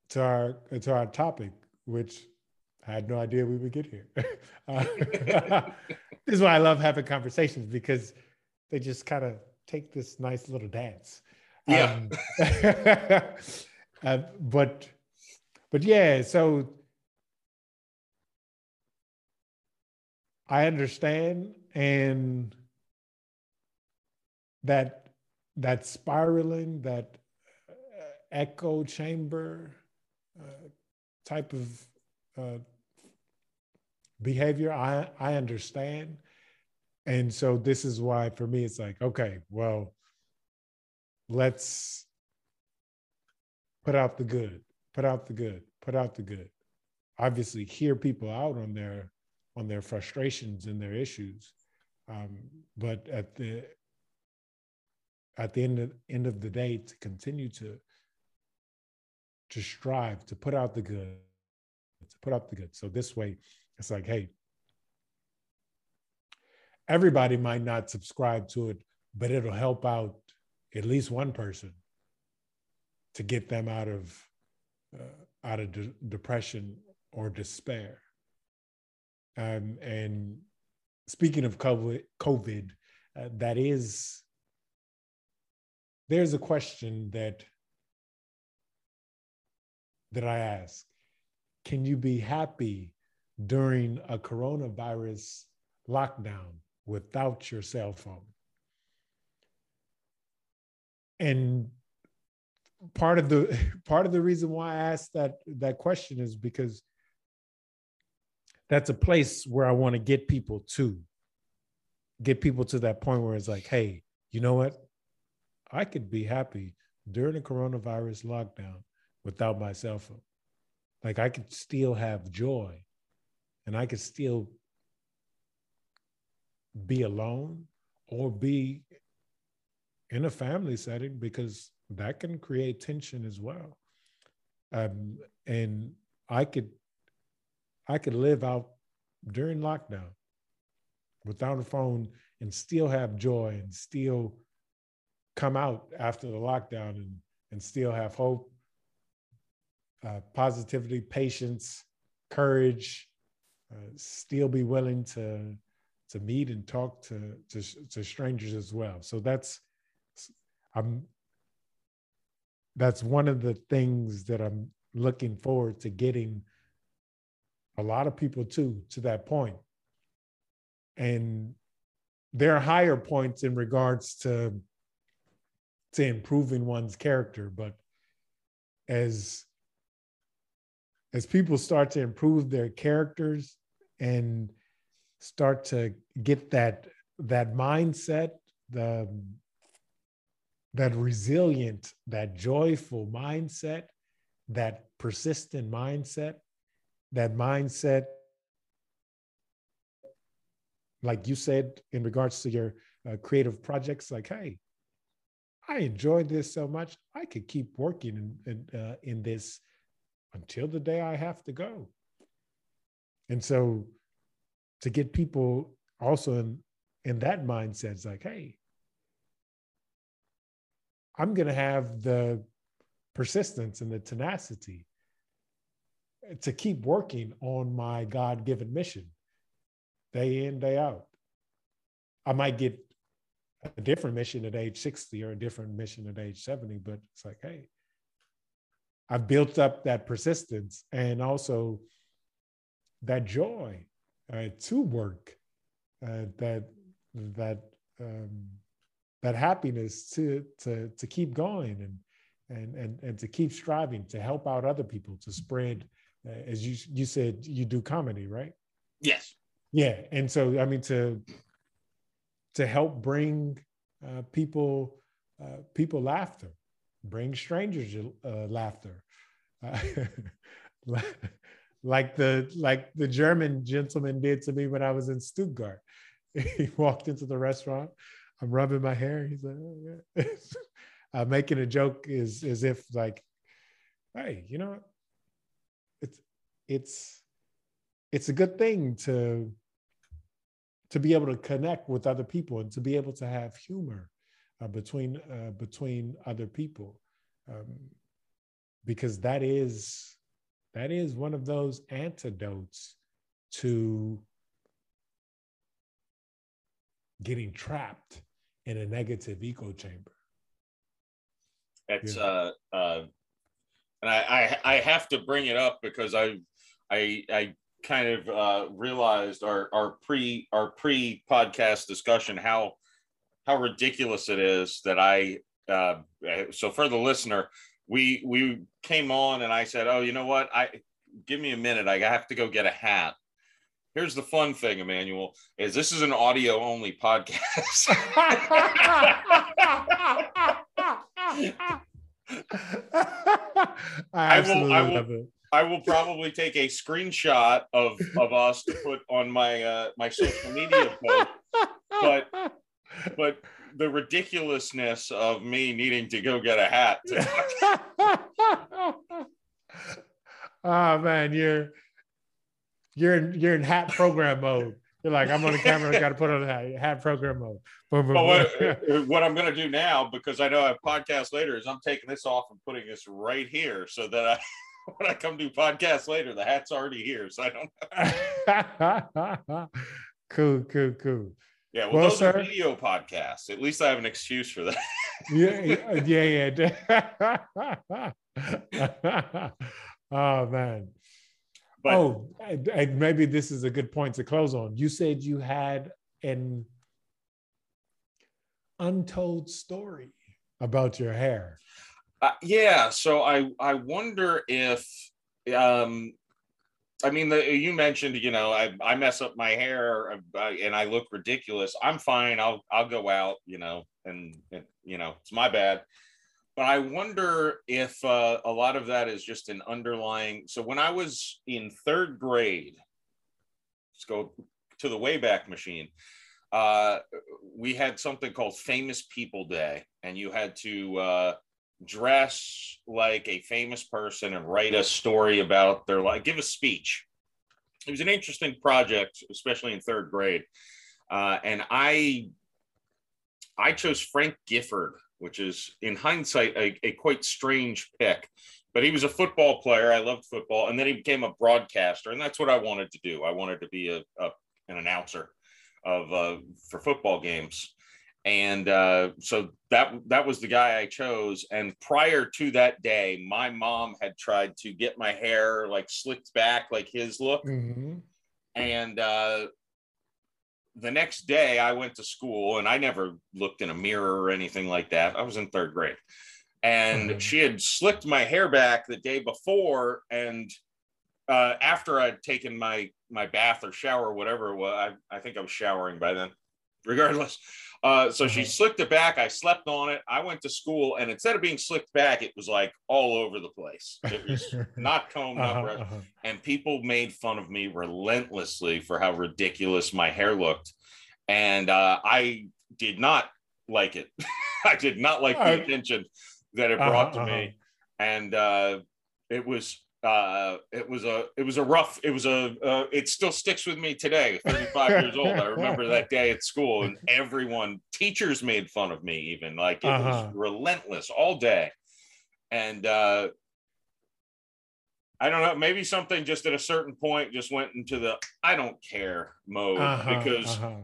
to our to our topic, which I had no idea we would get here. uh, this is why I love having conversations because they just kind of take this nice little dance. Yeah. Um, Uh, but but yeah, so I understand and that that spiraling, that uh, echo chamber uh, type of uh, behavior, I I understand, and so this is why for me it's like okay, well, let's put out the good, put out the good, put out the good. Obviously, hear people out on their on their frustrations and their issues, um, but at the at the end of, end of the day, to continue to to strive to put out the good, to put out the good. So this way, it's like, hey, everybody might not subscribe to it, but it'll help out at least one person to get them out of uh, out of de- depression or despair. Um, and speaking of COVID, COVID uh, that is there's a question that that I ask: Can you be happy during a coronavirus lockdown without your cell phone? And part of the part of the reason why I asked that that question is because that's a place where I want to get people to get people to that point where it's like, hey, you know what? I could be happy during a coronavirus lockdown without my cell phone. Like I could still have joy and I could still be alone or be in a family setting because that can create tension as well. Um, and I could, I could live out during lockdown without a phone and still have joy and still come out after the lockdown and, and still have hope uh, positivity, patience, courage, uh, still be willing to to meet and talk to, to to strangers as well. So that's I'm that's one of the things that I'm looking forward to getting a lot of people to to that point. And there are higher points in regards to to improving one's character, but as as people start to improve their characters and start to get that that mindset the that resilient that joyful mindset that persistent mindset that mindset like you said in regards to your uh, creative projects like hey i enjoyed this so much i could keep working in in, uh, in this until the day i have to go. And so to get people also in in that mindset it's like hey i'm going to have the persistence and the tenacity to keep working on my god-given mission day in day out. I might get a different mission at age 60 or a different mission at age 70 but it's like hey i've built up that persistence and also that joy uh, to work, uh, that that um, that happiness to to to keep going and and and and to keep striving to help out other people to spread, uh, as you you said you do comedy, right? Yes. Yeah, and so I mean to to help bring uh, people uh, people laughter, bring strangers uh, laughter. like the like the German gentleman did to me when I was in Stuttgart. He walked into the restaurant. I'm rubbing my hair. He's like, oh, yeah. uh, making a joke is as if like, hey, you know, it's it's it's a good thing to to be able to connect with other people and to be able to have humor uh, between uh, between other people um, because that is that is one of those antidotes to getting trapped in a negative echo chamber. It's yeah. uh uh and I, I I have to bring it up because I I I kind of uh realized our our pre our pre podcast discussion how how ridiculous it is that I uh so for the listener we we came on and I said, "Oh, you know what? I give me a minute. I have to go get a hat." Here's the fun thing, Emmanuel, is this is an audio only podcast. I, I will, I will, I will probably take a screenshot of, of us to put on my uh, my social media post, but but the ridiculousness of me needing to go get a hat. oh man, you're you're in you're in hat program mode. You're like, I'm on the camera, I got to put on a hat, program mode. Boom, boom, what, uh, what, I'm going to do now, because I know I have podcast later, is I'm taking this off and putting this right here so that I, when I come do podcast later, the hat's already here. So I don't. cool, cool, cool. Yeah, well, well those sir, are video podcasts. At least I have an excuse for that. yeah, yeah, yeah. oh man. But, oh, and maybe this is a good point to close on. You said you had an untold story about your hair. Uh, yeah, so I I wonder if um I mean, the, you mentioned, you know, I, I mess up my hair uh, and I look ridiculous. I'm fine. I'll I'll go out, you know, and, and you know, it's my bad. But I wonder if uh, a lot of that is just an underlying. So when I was in third grade, let's go to the Wayback Machine. Uh, we had something called Famous People Day, and you had to uh, dress like a famous person and write a story about their life, give a speech. It was an interesting project, especially in third grade. Uh, and I, I chose Frank Gifford which is in hindsight a, a quite strange pick. But he was a football player. I loved football, and then he became a broadcaster, and that's what I wanted to do. I wanted to be a, a an announcer of uh, for football games and uh, so that that was the guy I chose. And prior to that day, my mom had tried to get my hair like slicked back, like his look. Mm-hmm. And uh, the next day, I went to school, and I never looked in a mirror or anything like that. I was in third grade, and mm-hmm. she had slicked my hair back the day before, and uh, after I'd taken my my bath or shower or whatever it was, I, I think I was showering by then. Regardless, uh, so she uh-huh. slicked it back. I slept on it. I went to school, and instead of being slicked back, it was like all over the place. It was not combed uh-huh, up, uh-huh. and people made fun of me relentlessly for how ridiculous my hair looked, and uh, I did not like it. I did not like the attention that it brought uh-huh, to me, uh-huh. and uh, it was uh it was a it was a rough it was a uh, it still sticks with me today 35 years old i remember that day at school and everyone teachers made fun of me even like it uh-huh. was relentless all day and uh i don't know maybe something just at a certain point just went into the i don't care mode uh-huh, because uh-huh.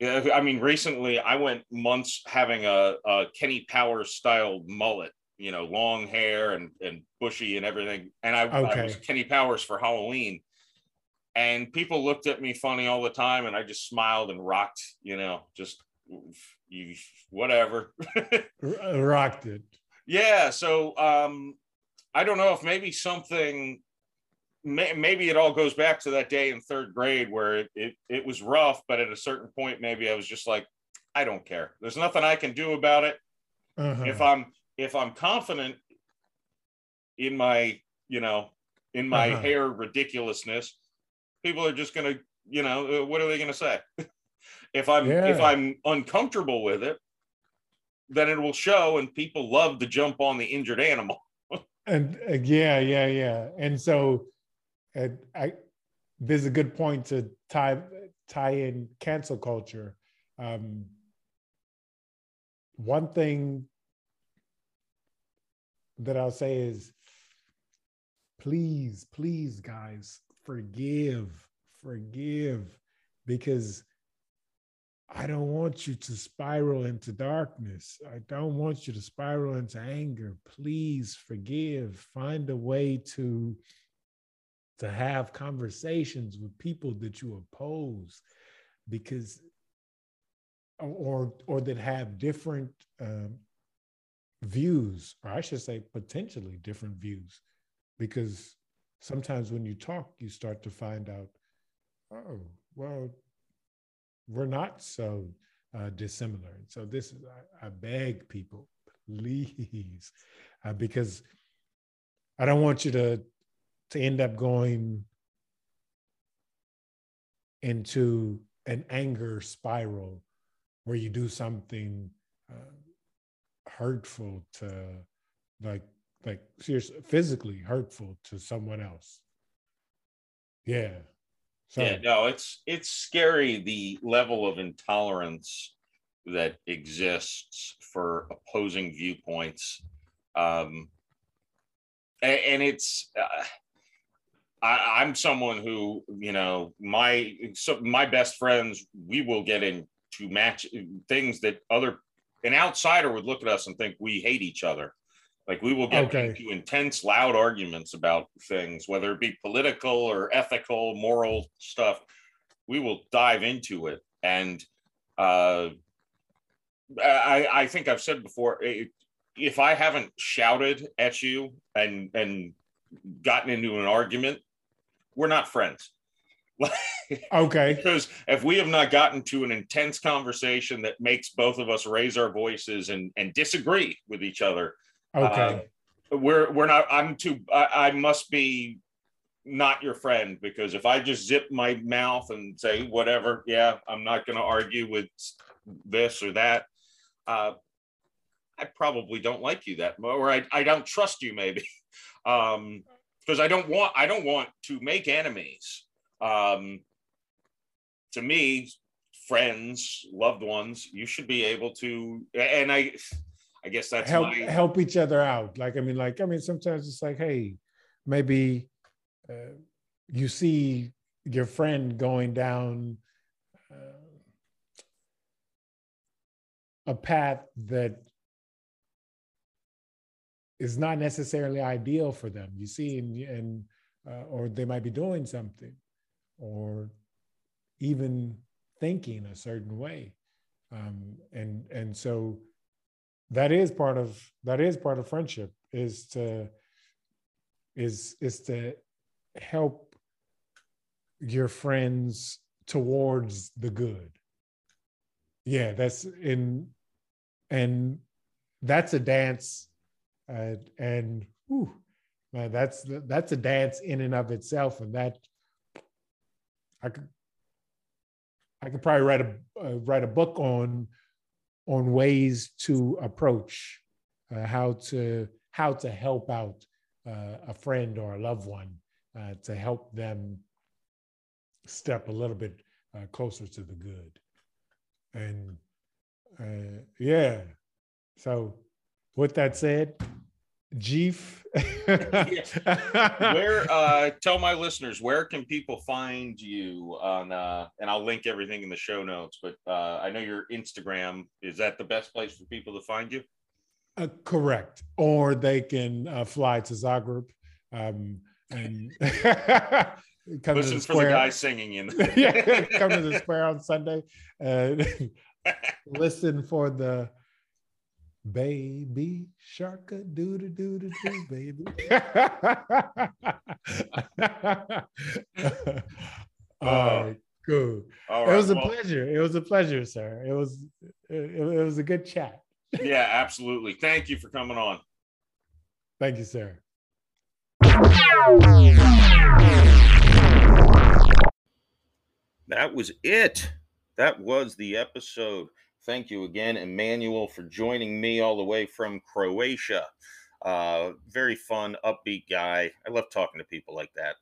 yeah i mean recently i went months having a, a kenny powers style mullet you know, long hair and, and bushy and everything. And I, okay. I was Kenny Powers for Halloween. And people looked at me funny all the time, and I just smiled and rocked, you know, just you whatever. rocked it. Yeah. So um, I don't know if maybe something maybe it all goes back to that day in third grade where it, it, it was rough, but at a certain point, maybe I was just like, I don't care. There's nothing I can do about it. Uh-huh. If I'm if I'm confident in my, you know, in my uh-huh. hair ridiculousness, people are just going to, you know, uh, what are they going to say? if I'm yeah. if I'm uncomfortable with it, then it will show, and people love to jump on the injured animal. and uh, yeah, yeah, yeah, and so, uh, I there's a good point to tie tie in cancel culture. Um, one thing that I'll say is please, please, guys, forgive, forgive, because I don't want you to spiral into darkness. I don't want you to spiral into anger. Please forgive. Find a way to to have conversations with people that you oppose because or or that have different um, views, or I should say, potentially different views, because sometimes when you talk, you start to find out, oh, well, we're not so uh, dissimilar. And so this is, I, I beg people, please, uh, because I don't want you to to end up going into an anger spiral where you do something uh, hurtful to like like seriously physically hurtful to someone else. Yeah. So, yeah no it's it's scary the level of intolerance that exists for opposing viewpoints. Um and, and it's uh, I, am someone who, you know, my so my best friends, we will get into match things that other an outsider would look at us and think we hate each other. Like we will get okay. into intense, loud arguments about things, whether it be political or ethical, moral stuff. We will dive into it, and uh, I, I think I've said before, if I haven't shouted at you and and gotten into an argument, we're not friends. Okay. Because if we have not gotten to an intense conversation that makes both of us raise our voices and, and disagree with each other, okay, uh, we're we're not. I'm too. I, I, must be not your friend because if I just zip my mouth and say whatever, yeah, I'm not going to argue with this or that. Uh, I probably don't like you that, much, or I, I don't trust you maybe, Um because um, I don't want I don't want to make enemies um, to me, friends, loved ones, you should be able to. And I, I guess that's help my... help each other out. Like I mean, like I mean, sometimes it's like, hey, maybe uh, you see your friend going down uh, a path that is not necessarily ideal for them. You see, and, and uh, or they might be doing something, or even thinking a certain way, um, and and so that is part of that is part of friendship is to is is to help your friends towards the good. Yeah that's in and that's a dance uh, and whew, man, that's that's a dance in and of itself. And that i could i could probably write a uh, write a book on on ways to approach uh, how to how to help out uh, a friend or a loved one uh, to help them step a little bit uh, closer to the good. And uh, yeah. So with that said Jeff. where uh tell my listeners where can people find you on uh and I'll link everything in the show notes, but uh I know your Instagram is that the best place for people to find you? Uh, correct. Or they can uh, fly to Zagreb um and come Listen to the square. Listen for the guy singing in. yeah, come to the square on Sunday and listen for the baby shark a doo doo doo doo doo baby. All uh, right, cool. All right, it was a well, pleasure. It was a pleasure, sir. It was it, it was a good chat. yeah, absolutely. Thank you for coming on. Thank you, sir. That was it. That was the episode. Thank you again, Emmanuel, for joining me all the way from Croatia. Uh, very fun, upbeat guy. I love talking to people like that.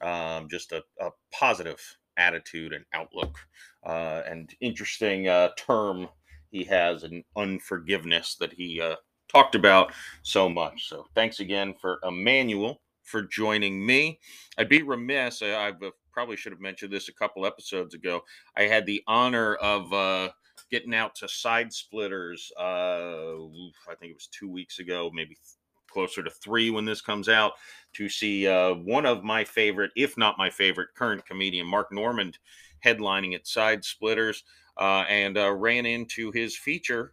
Um, just a, a, positive attitude and outlook, uh, and interesting uh, term he has an unforgiveness that he uh, talked about so much. So thanks again for Emmanuel for joining me. I'd be remiss. I, I probably should have mentioned this a couple episodes ago. I had the honor of uh, getting out to side splitters. Uh, I think it was two weeks ago, maybe closer to three when this comes out, to see uh, one of my favorite, if not my favorite, current comedian, Mark Normand, headlining at Side Splitters, uh, and uh, ran into his feature.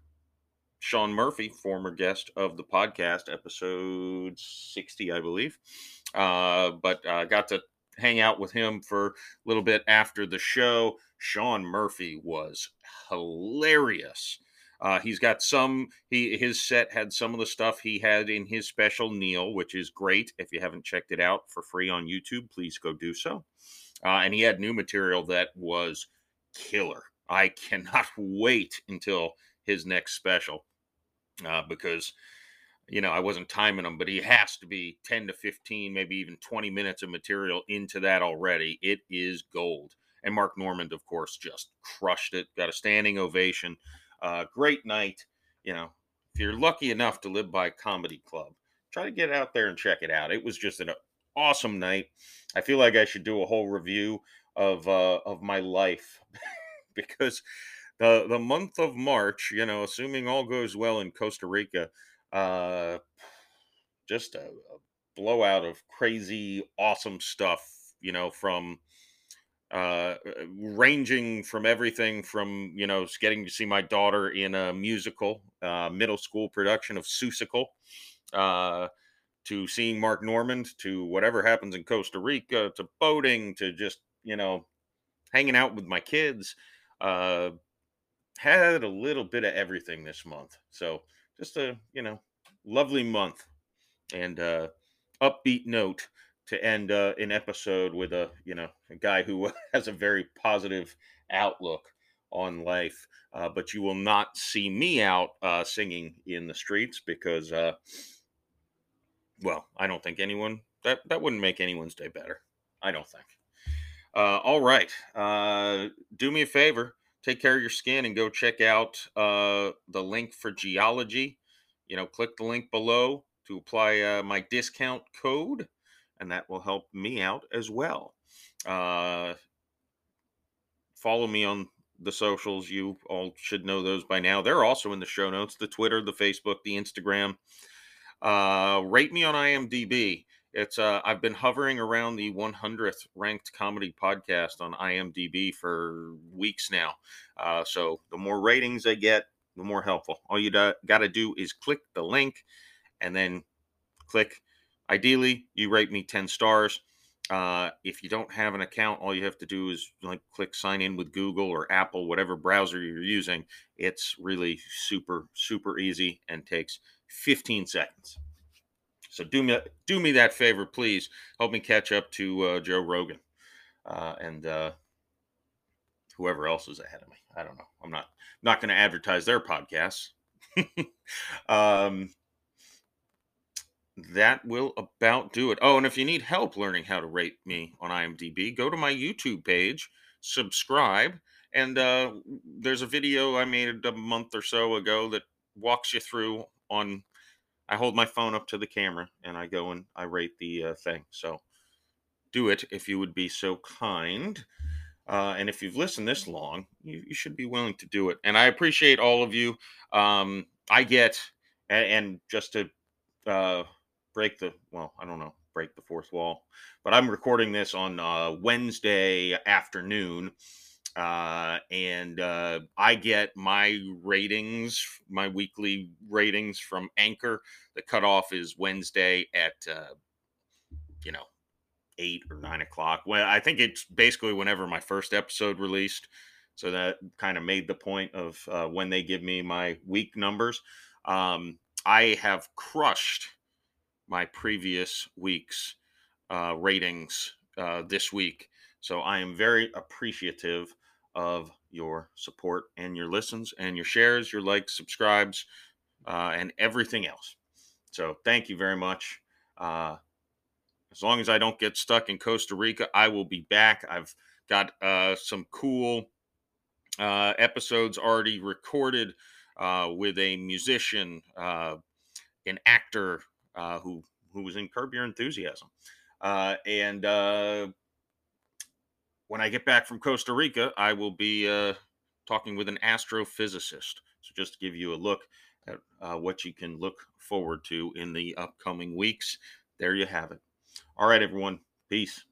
Sean Murphy, former guest of the podcast, episode 60, I believe. Uh, but uh, got to hang out with him for a little bit after the show. Sean Murphy was hilarious. Uh, he's got some. He his set had some of the stuff he had in his special Neil, which is great. If you haven't checked it out for free on YouTube, please go do so. Uh, and he had new material that was killer. I cannot wait until his next special uh, because you know I wasn't timing him, but he has to be ten to fifteen, maybe even twenty minutes of material into that already. It is gold. And Mark Normand, of course, just crushed it. Got a standing ovation. Uh, great night. You know, if you're lucky enough to live by Comedy Club, try to get out there and check it out. It was just an awesome night. I feel like I should do a whole review of uh, of my life because the the month of March, you know, assuming all goes well in Costa Rica, uh, just a, a blowout of crazy, awesome stuff. You know, from uh, ranging from everything from you know getting to see my daughter in a musical uh, middle school production of Seussical, uh, to seeing Mark Normand, to whatever happens in Costa Rica, to boating, to just you know hanging out with my kids. Uh, had a little bit of everything this month, so just a you know lovely month and uh, upbeat note to end uh, an episode with a you know a guy who has a very positive outlook on life. Uh, but you will not see me out uh, singing in the streets because, uh, well, I don't think anyone that that wouldn't make anyone's day better. I don't think. Uh, all right, uh, do me a favor, take care of your skin, and go check out the link for Geologie you know, click the link below to apply uh, my discount code, and that will help me out as well. Uh, follow me on the socials. You all should know those by now. They're also in the show notes the Twitter, the Facebook, the Instagram. Uh, rate me on IMDb. It's uh, I've been hovering around the 100th ranked comedy podcast on IMDb for weeks now. Uh, so the more ratings I get, the more helpful. All you got to do is click the link, and then click. Ideally, you rate me 10 stars. Uh, if you don't have an account, all you have to do is like click sign in with Google or Apple, whatever browser you're using. It's really super, super easy and takes 15 seconds. So do me do me that favor, please. Help me catch up to uh, Joe Rogan uh, and uh, whoever else is ahead of me. I don't know. I'm not not going to advertise their podcasts. um, that will about do it. Oh, and if you need help learning how to rate me on IMDb, go to my YouTube page, subscribe, and uh, there's a video I made a month or so ago that walks you through on. I hold my phone up to the camera and I go and I rate the uh, thing. So do it if you would be so kind. Uh, and if you've listened this long, you, you, should be willing to do it. And I appreciate all of you. Um, I get, and, and just to uh, break the well, I don't know, break the fourth wall. But I'm recording this on uh, Wednesday afternoon, uh, and uh, I get my ratings, my weekly ratings from Anchor. The cutoff is Wednesday at uh, you know eight or nine o'clock. Well, I think it's basically whenever my first episode released. So that kind of made the point of uh, when they give me my week numbers. Um, I have crushed my previous week's uh, ratings uh, this week. So I am very appreciative of your support and your listens and your shares, your likes, subscribes, uh, and everything else. So thank you very much. Uh, as long as I don't get stuck in Costa Rica, I will be back. I've got uh, some cool uh, episodes already recorded with a musician, an actor, uh, who who was in Curb Your Enthusiasm, uh, and uh, when I get back from Costa Rica, I will be uh, talking with an astrophysicist. So just to give you a look at uh, what you can look forward to in the upcoming weeks, there you have it. All right, everyone. Peace.